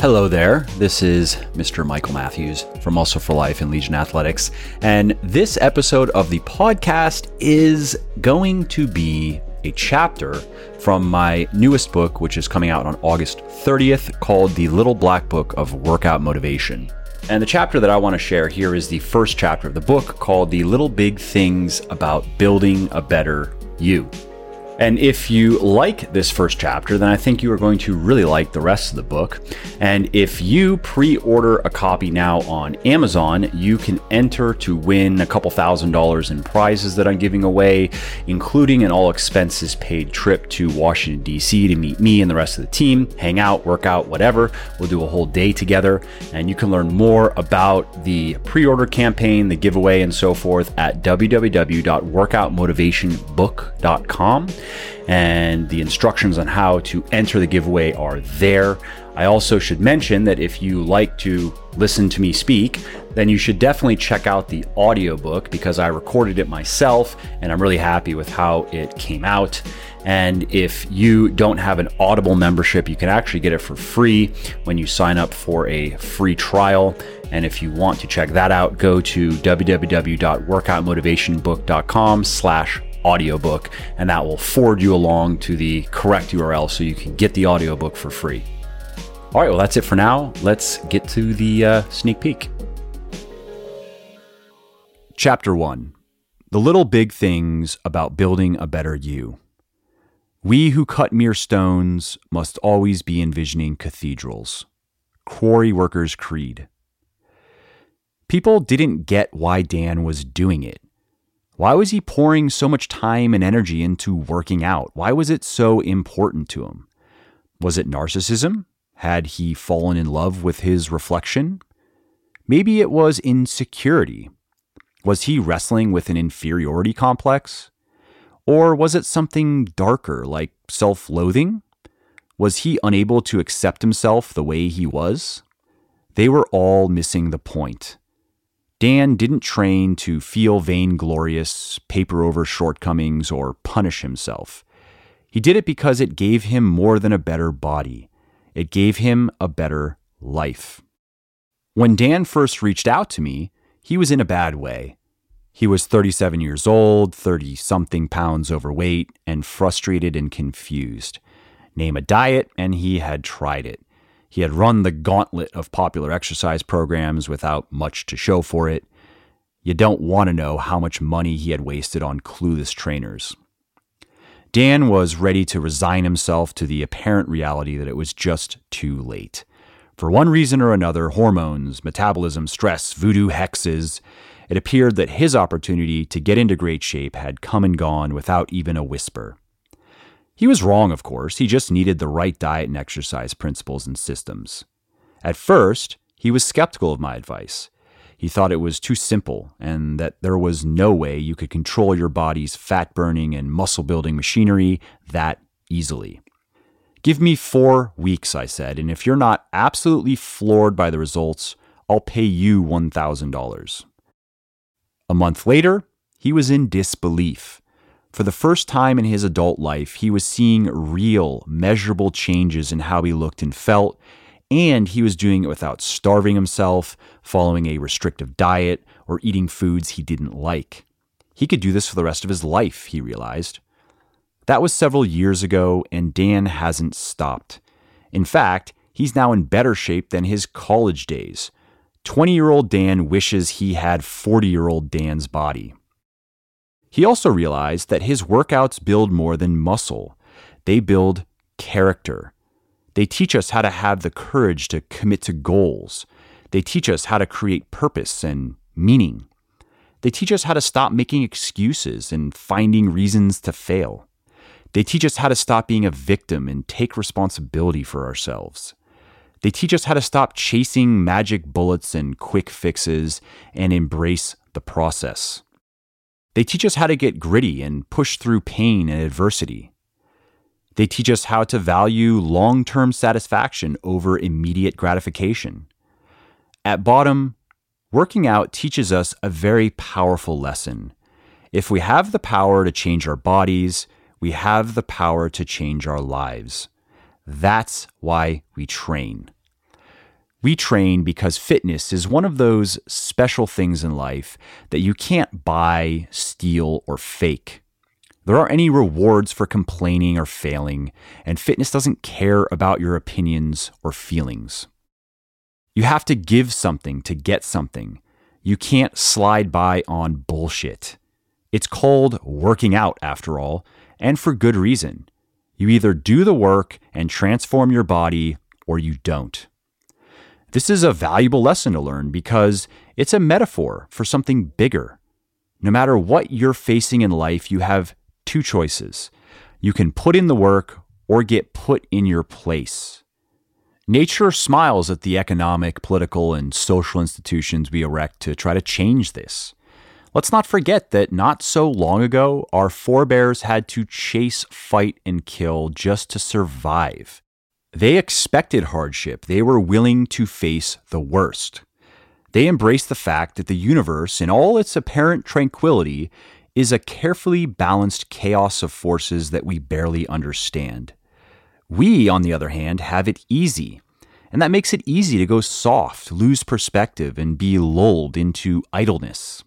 Hello there. This is Mr. Michael Matthews from Muscle for Life and Legion Athletics. And this episode of the podcast is going to be a chapter from my newest book, which is coming out on August 30th, called The Little Black Book of Workout Motivation. And the chapter that I want to share here is the first chapter of the book called The Little Big Things About Building a Better You. And if you like this first chapter, then I think you are going to really like the rest of the book. And if you pre order a copy now on Amazon, you can enter to win a couple thousand dollars in prizes that I'm giving away, including an all expenses paid trip to Washington, D.C. to meet me and the rest of the team, hang out, work out, whatever. We'll do a whole day together. And you can learn more about the pre order campaign, the giveaway, and so forth at www.workoutmotivationbook.com and the instructions on how to enter the giveaway are there. I also should mention that if you like to listen to me speak, then you should definitely check out the audiobook because I recorded it myself and I'm really happy with how it came out. And if you don't have an Audible membership, you can actually get it for free when you sign up for a free trial. And if you want to check that out, go to www.workoutmotivationbook.com slash audiobook, and that will forward you along to the correct URL so you can get the audiobook for free. All right, well, that's it for now. Let's get to the uh, sneak peek. Chapter 1 The Little Big Things About Building a Better You. We who cut mere stones must always be envisioning cathedrals. Quarry Workers' Creed. People didn't get why Dan was doing it. Why was he pouring so much time and energy into working out? Why was it so important to him? Was it narcissism? Had he fallen in love with his reflection? Maybe it was insecurity. Was he wrestling with an inferiority complex? Or was it something darker, like self loathing? Was he unable to accept himself the way he was? They were all missing the point. Dan didn't train to feel vainglorious, paper over shortcomings, or punish himself. He did it because it gave him more than a better body. It gave him a better life. When Dan first reached out to me, he was in a bad way. He was 37 years old, 30 something pounds overweight, and frustrated and confused. Name a diet, and he had tried it. He had run the gauntlet of popular exercise programs without much to show for it. You don't want to know how much money he had wasted on clueless trainers. Dan was ready to resign himself to the apparent reality that it was just too late. For one reason or another hormones, metabolism, stress, voodoo hexes it appeared that his opportunity to get into great shape had come and gone without even a whisper. He was wrong, of course. He just needed the right diet and exercise principles and systems. At first, he was skeptical of my advice. He thought it was too simple and that there was no way you could control your body's fat burning and muscle building machinery that easily. Give me four weeks, I said, and if you're not absolutely floored by the results, I'll pay you $1,000. A month later, he was in disbelief. For the first time in his adult life, he was seeing real, measurable changes in how he looked and felt, and he was doing it without starving himself, following a restrictive diet, or eating foods he didn't like. He could do this for the rest of his life, he realized. That was several years ago, and Dan hasn't stopped. In fact, he's now in better shape than his college days. 20 year old Dan wishes he had 40 year old Dan's body. He also realized that his workouts build more than muscle, they build character. They teach us how to have the courage to commit to goals. They teach us how to create purpose and meaning. They teach us how to stop making excuses and finding reasons to fail. They teach us how to stop being a victim and take responsibility for ourselves. They teach us how to stop chasing magic bullets and quick fixes and embrace the process. They teach us how to get gritty and push through pain and adversity. They teach us how to value long term satisfaction over immediate gratification. At bottom, working out teaches us a very powerful lesson. If we have the power to change our bodies, we have the power to change our lives. That's why we train. We train because fitness is one of those special things in life that you can't buy, steal, or fake. There aren't any rewards for complaining or failing, and fitness doesn't care about your opinions or feelings. You have to give something to get something. You can't slide by on bullshit. It's called working out, after all, and for good reason. You either do the work and transform your body, or you don't. This is a valuable lesson to learn because it's a metaphor for something bigger. No matter what you're facing in life, you have two choices. You can put in the work or get put in your place. Nature smiles at the economic, political, and social institutions we erect to try to change this. Let's not forget that not so long ago, our forebears had to chase, fight, and kill just to survive. They expected hardship, they were willing to face the worst. They embraced the fact that the universe, in all its apparent tranquility, is a carefully balanced chaos of forces that we barely understand. We, on the other hand, have it easy, and that makes it easy to go soft, lose perspective, and be lulled into idleness.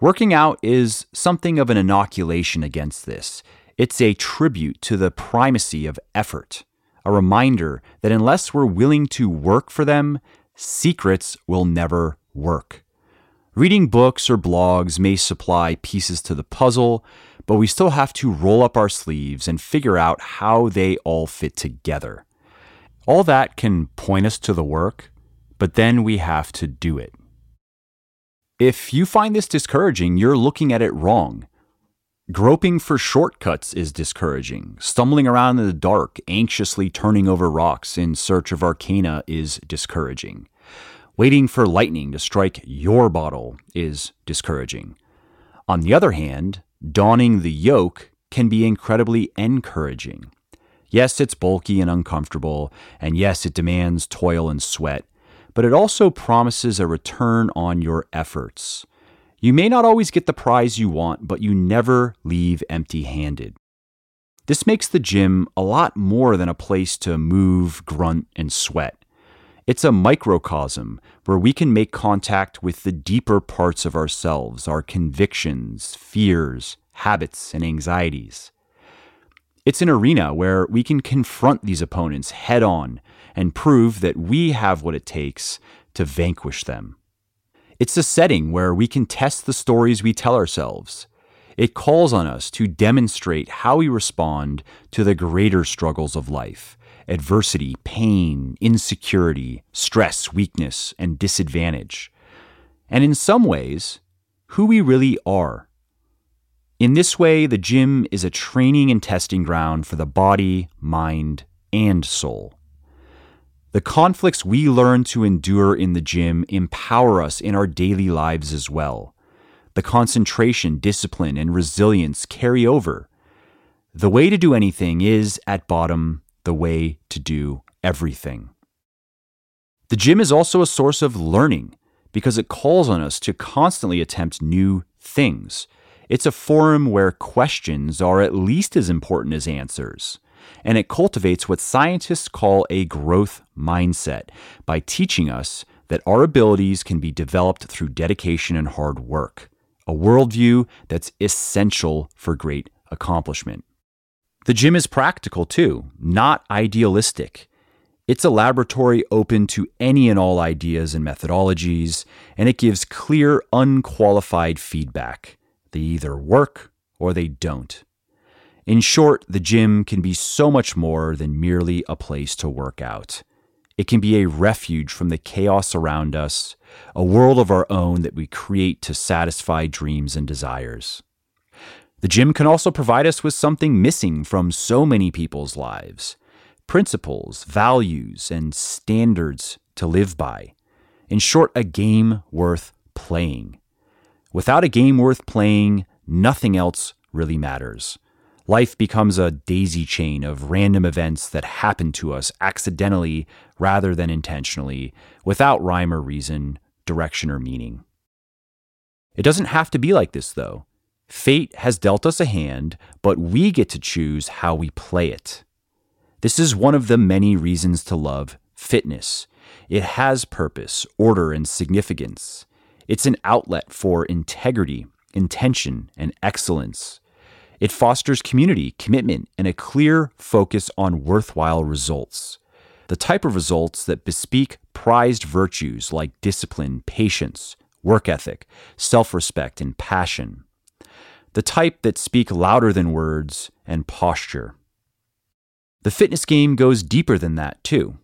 Working out is something of an inoculation against this. It's a tribute to the primacy of effort a reminder that unless we're willing to work for them, secrets will never work. Reading books or blogs may supply pieces to the puzzle, but we still have to roll up our sleeves and figure out how they all fit together. All that can point us to the work, but then we have to do it. If you find this discouraging, you're looking at it wrong. Groping for shortcuts is discouraging. Stumbling around in the dark, anxiously turning over rocks in search of arcana is discouraging. Waiting for lightning to strike your bottle is discouraging. On the other hand, donning the yoke can be incredibly encouraging. Yes, it's bulky and uncomfortable, and yes, it demands toil and sweat, but it also promises a return on your efforts. You may not always get the prize you want, but you never leave empty handed. This makes the gym a lot more than a place to move, grunt, and sweat. It's a microcosm where we can make contact with the deeper parts of ourselves, our convictions, fears, habits, and anxieties. It's an arena where we can confront these opponents head on and prove that we have what it takes to vanquish them. It's a setting where we can test the stories we tell ourselves. It calls on us to demonstrate how we respond to the greater struggles of life adversity, pain, insecurity, stress, weakness, and disadvantage. And in some ways, who we really are. In this way, the gym is a training and testing ground for the body, mind, and soul. The conflicts we learn to endure in the gym empower us in our daily lives as well. The concentration, discipline, and resilience carry over. The way to do anything is, at bottom, the way to do everything. The gym is also a source of learning because it calls on us to constantly attempt new things. It's a forum where questions are at least as important as answers and it cultivates what scientists call a growth mindset by teaching us that our abilities can be developed through dedication and hard work, a worldview that's essential for great accomplishment. The gym is practical too, not idealistic. It's a laboratory open to any and all ideas and methodologies, and it gives clear, unqualified feedback. They either work or they don't. In short, the gym can be so much more than merely a place to work out. It can be a refuge from the chaos around us, a world of our own that we create to satisfy dreams and desires. The gym can also provide us with something missing from so many people's lives principles, values, and standards to live by. In short, a game worth playing. Without a game worth playing, nothing else really matters. Life becomes a daisy chain of random events that happen to us accidentally rather than intentionally, without rhyme or reason, direction or meaning. It doesn't have to be like this, though. Fate has dealt us a hand, but we get to choose how we play it. This is one of the many reasons to love fitness. It has purpose, order, and significance. It's an outlet for integrity, intention, and excellence. It fosters community, commitment, and a clear focus on worthwhile results. The type of results that bespeak prized virtues like discipline, patience, work ethic, self respect, and passion. The type that speak louder than words and posture. The fitness game goes deeper than that, too.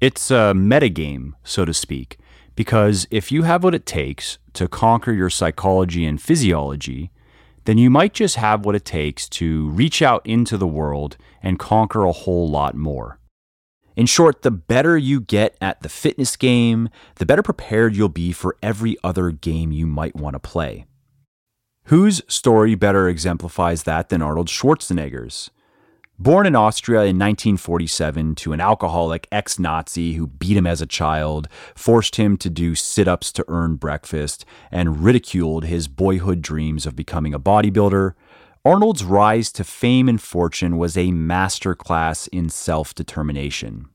It's a metagame, so to speak, because if you have what it takes to conquer your psychology and physiology, then you might just have what it takes to reach out into the world and conquer a whole lot more. In short, the better you get at the fitness game, the better prepared you'll be for every other game you might want to play. Whose story better exemplifies that than Arnold Schwarzenegger's? Born in Austria in 1947 to an alcoholic ex Nazi who beat him as a child, forced him to do sit ups to earn breakfast, and ridiculed his boyhood dreams of becoming a bodybuilder, Arnold's rise to fame and fortune was a masterclass in self determination.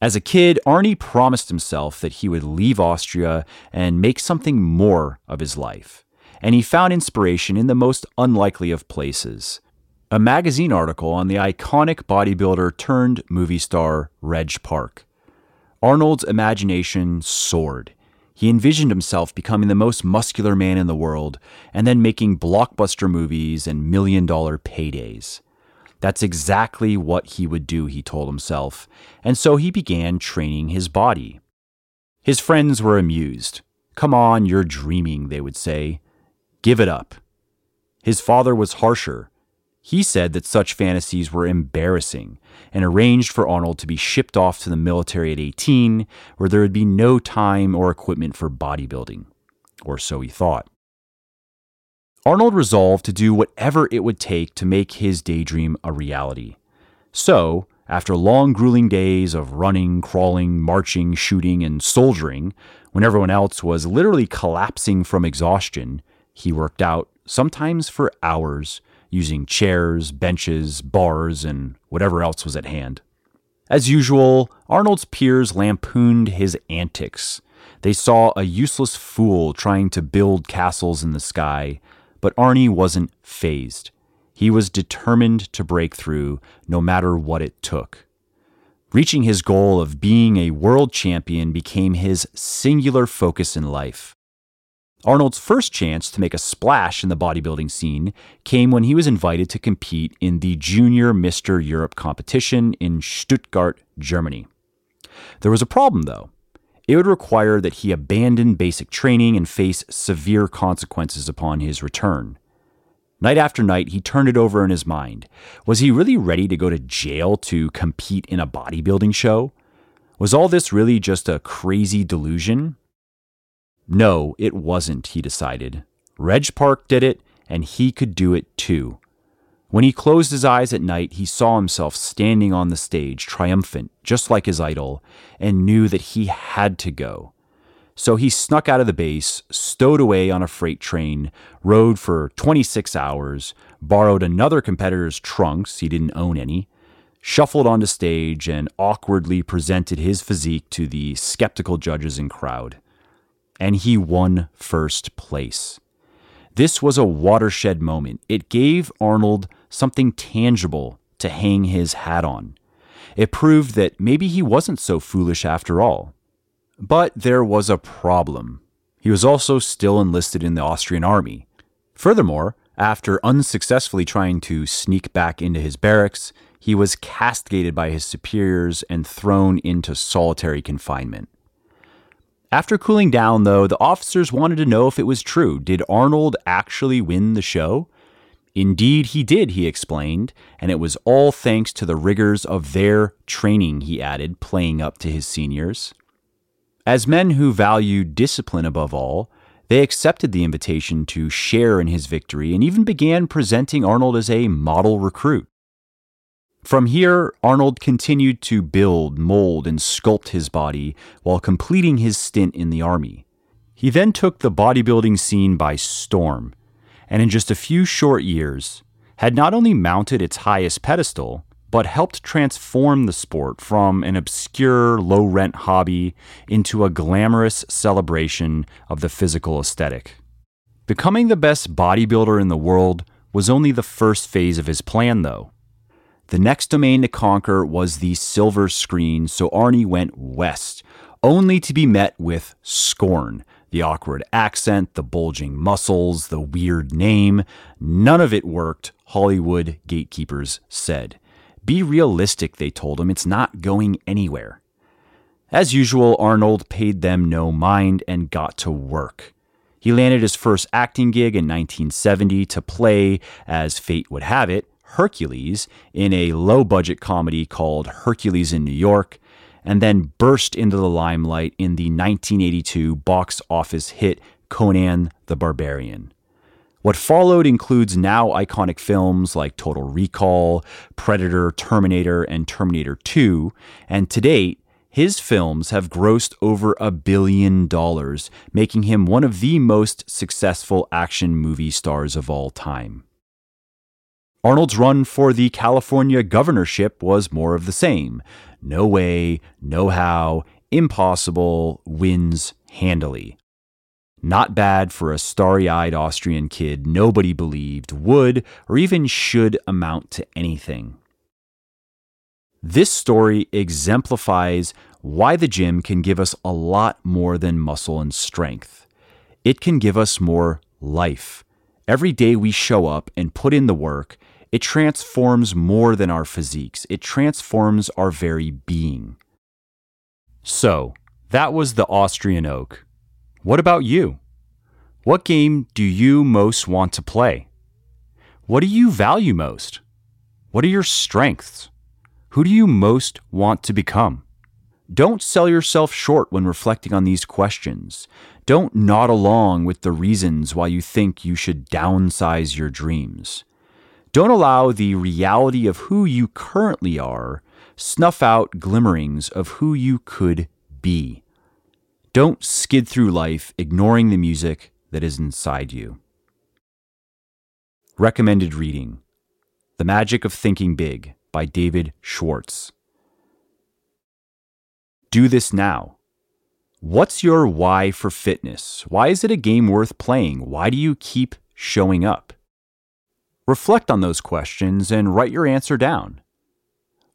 As a kid, Arnie promised himself that he would leave Austria and make something more of his life, and he found inspiration in the most unlikely of places a magazine article on the iconic bodybuilder turned movie star Reg Park. Arnold's imagination soared. He envisioned himself becoming the most muscular man in the world and then making blockbuster movies and million dollar paydays. That's exactly what he would do, he told himself, and so he began training his body. His friends were amused. Come on, you're dreaming, they would say. Give it up. His father was harsher he said that such fantasies were embarrassing and arranged for Arnold to be shipped off to the military at 18, where there would be no time or equipment for bodybuilding. Or so he thought. Arnold resolved to do whatever it would take to make his daydream a reality. So, after long, grueling days of running, crawling, marching, shooting, and soldiering, when everyone else was literally collapsing from exhaustion, he worked out, sometimes for hours, using chairs, benches, bars, and whatever else was at hand. As usual, Arnold's peers lampooned his antics. They saw a useless fool trying to build castles in the sky, but Arnie wasn't fazed. He was determined to break through, no matter what it took. Reaching his goal of being a world champion became his singular focus in life. Arnold's first chance to make a splash in the bodybuilding scene came when he was invited to compete in the Junior Mr. Europe competition in Stuttgart, Germany. There was a problem, though. It would require that he abandon basic training and face severe consequences upon his return. Night after night, he turned it over in his mind. Was he really ready to go to jail to compete in a bodybuilding show? Was all this really just a crazy delusion? No, it wasn't, he decided. Reg Park did it, and he could do it too. When he closed his eyes at night, he saw himself standing on the stage, triumphant, just like his idol, and knew that he had to go. So he snuck out of the base, stowed away on a freight train, rode for 26 hours, borrowed another competitor's trunks, he didn't own any, shuffled onto stage, and awkwardly presented his physique to the skeptical judges and crowd and he won first place. This was a watershed moment. It gave Arnold something tangible to hang his hat on. It proved that maybe he wasn't so foolish after all. But there was a problem. He was also still enlisted in the Austrian army. Furthermore, after unsuccessfully trying to sneak back into his barracks, he was castigated by his superiors and thrown into solitary confinement. After cooling down, though, the officers wanted to know if it was true. Did Arnold actually win the show? Indeed, he did, he explained, and it was all thanks to the rigors of their training, he added, playing up to his seniors. As men who valued discipline above all, they accepted the invitation to share in his victory and even began presenting Arnold as a model recruit. From here, Arnold continued to build, mold, and sculpt his body while completing his stint in the Army. He then took the bodybuilding scene by storm, and in just a few short years, had not only mounted its highest pedestal, but helped transform the sport from an obscure, low rent hobby into a glamorous celebration of the physical aesthetic. Becoming the best bodybuilder in the world was only the first phase of his plan, though. The next domain to conquer was the silver screen, so Arnie went west, only to be met with scorn. The awkward accent, the bulging muscles, the weird name, none of it worked, Hollywood gatekeepers said. Be realistic, they told him. It's not going anywhere. As usual, Arnold paid them no mind and got to work. He landed his first acting gig in 1970 to play, as fate would have it, Hercules in a low budget comedy called Hercules in New York, and then burst into the limelight in the 1982 box office hit Conan the Barbarian. What followed includes now iconic films like Total Recall, Predator, Terminator, and Terminator 2, and to date, his films have grossed over a billion dollars, making him one of the most successful action movie stars of all time. Arnold's run for the California governorship was more of the same. No way, no how, impossible, wins handily. Not bad for a starry eyed Austrian kid nobody believed would or even should amount to anything. This story exemplifies why the gym can give us a lot more than muscle and strength. It can give us more life. Every day we show up and put in the work, it transforms more than our physiques, it transforms our very being. So, that was the Austrian oak. What about you? What game do you most want to play? What do you value most? What are your strengths? Who do you most want to become? Don't sell yourself short when reflecting on these questions. Don't nod along with the reasons why you think you should downsize your dreams. Don't allow the reality of who you currently are snuff out glimmerings of who you could be. Don't skid through life ignoring the music that is inside you. Recommended reading The Magic of Thinking Big by David Schwartz. Do this now. What's your why for fitness? Why is it a game worth playing? Why do you keep showing up? Reflect on those questions and write your answer down.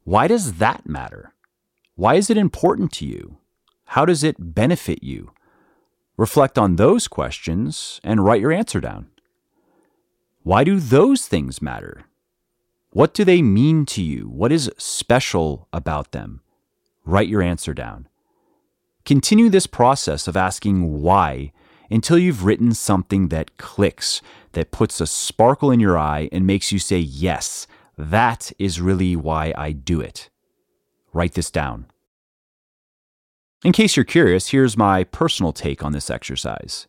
Why does that matter? Why is it important to you? How does it benefit you? Reflect on those questions and write your answer down. Why do those things matter? What do they mean to you? What is special about them? Write your answer down. Continue this process of asking why until you've written something that clicks, that puts a sparkle in your eye and makes you say, Yes, that is really why I do it. Write this down. In case you're curious, here's my personal take on this exercise.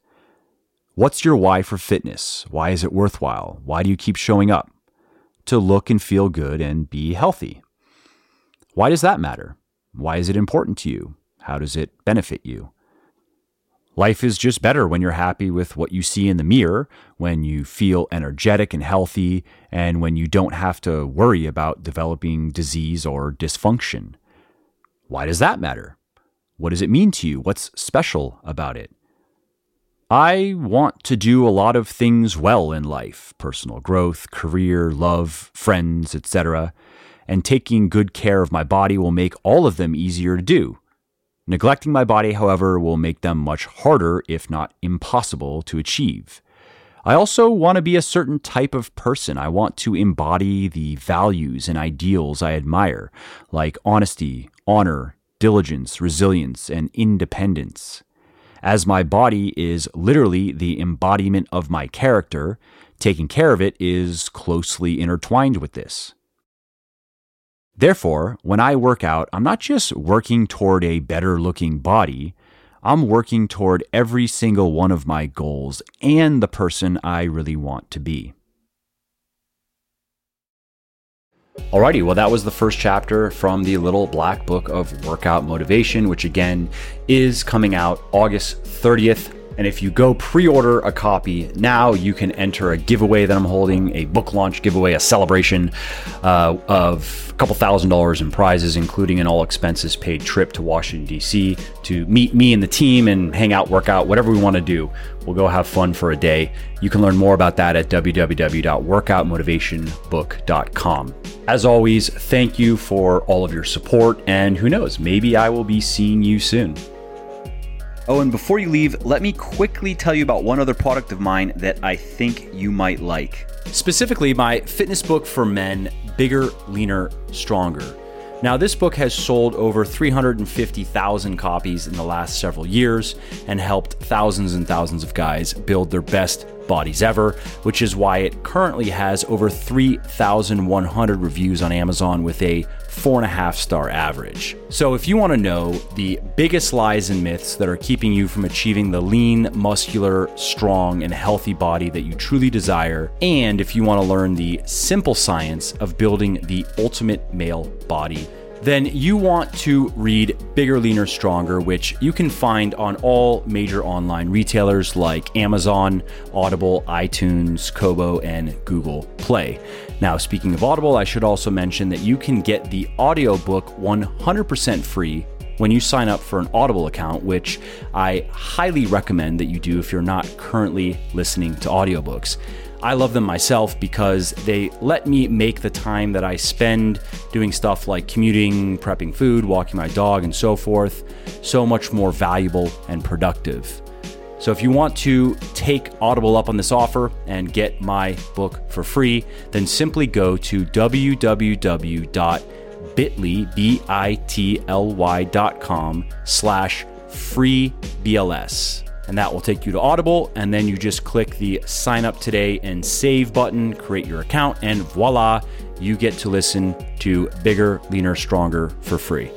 What's your why for fitness? Why is it worthwhile? Why do you keep showing up? To look and feel good and be healthy. Why does that matter? Why is it important to you? How does it benefit you? Life is just better when you're happy with what you see in the mirror, when you feel energetic and healthy, and when you don't have to worry about developing disease or dysfunction. Why does that matter? What does it mean to you? What's special about it? I want to do a lot of things well in life personal growth, career, love, friends, etc. And taking good care of my body will make all of them easier to do. Neglecting my body, however, will make them much harder, if not impossible, to achieve. I also want to be a certain type of person. I want to embody the values and ideals I admire, like honesty, honor, diligence, resilience, and independence. As my body is literally the embodiment of my character, taking care of it is closely intertwined with this. Therefore, when I work out, I'm not just working toward a better looking body, I'm working toward every single one of my goals and the person I really want to be. Alrighty, well, that was the first chapter from the Little Black Book of Workout Motivation, which again is coming out August 30th. And if you go pre order a copy now, you can enter a giveaway that I'm holding, a book launch giveaway, a celebration uh, of a couple thousand dollars in prizes, including an all expenses paid trip to Washington, D.C. to meet me and the team and hang out, work out, whatever we want to do. We'll go have fun for a day. You can learn more about that at www.workoutmotivationbook.com. As always, thank you for all of your support, and who knows, maybe I will be seeing you soon. Oh, and before you leave, let me quickly tell you about one other product of mine that I think you might like. Specifically, my fitness book for men, Bigger, Leaner, Stronger. Now, this book has sold over 350,000 copies in the last several years and helped thousands and thousands of guys build their best bodies ever, which is why it currently has over 3,100 reviews on Amazon with a four and a half star average. So, if you want to know the biggest lies and myths that are keeping you from achieving the lean, muscular, strong, and healthy body that you truly desire, and if you want to learn the simple science of building the ultimate male body, then you want to read Bigger, Leaner, Stronger, which you can find on all major online retailers like Amazon, Audible, iTunes, Kobo, and Google Play. Now, speaking of Audible, I should also mention that you can get the audiobook 100% free when you sign up for an Audible account, which I highly recommend that you do if you're not currently listening to audiobooks. I love them myself because they let me make the time that I spend doing stuff like commuting, prepping food, walking my dog, and so forth so much more valuable and productive. So if you want to take Audible up on this offer and get my book for free, then simply go to www.bitly, B-I-T-L-Y slash free BLS and that will take you to Audible. And then you just click the sign up today and save button, create your account, and voila, you get to listen to Bigger, Leaner, Stronger for free.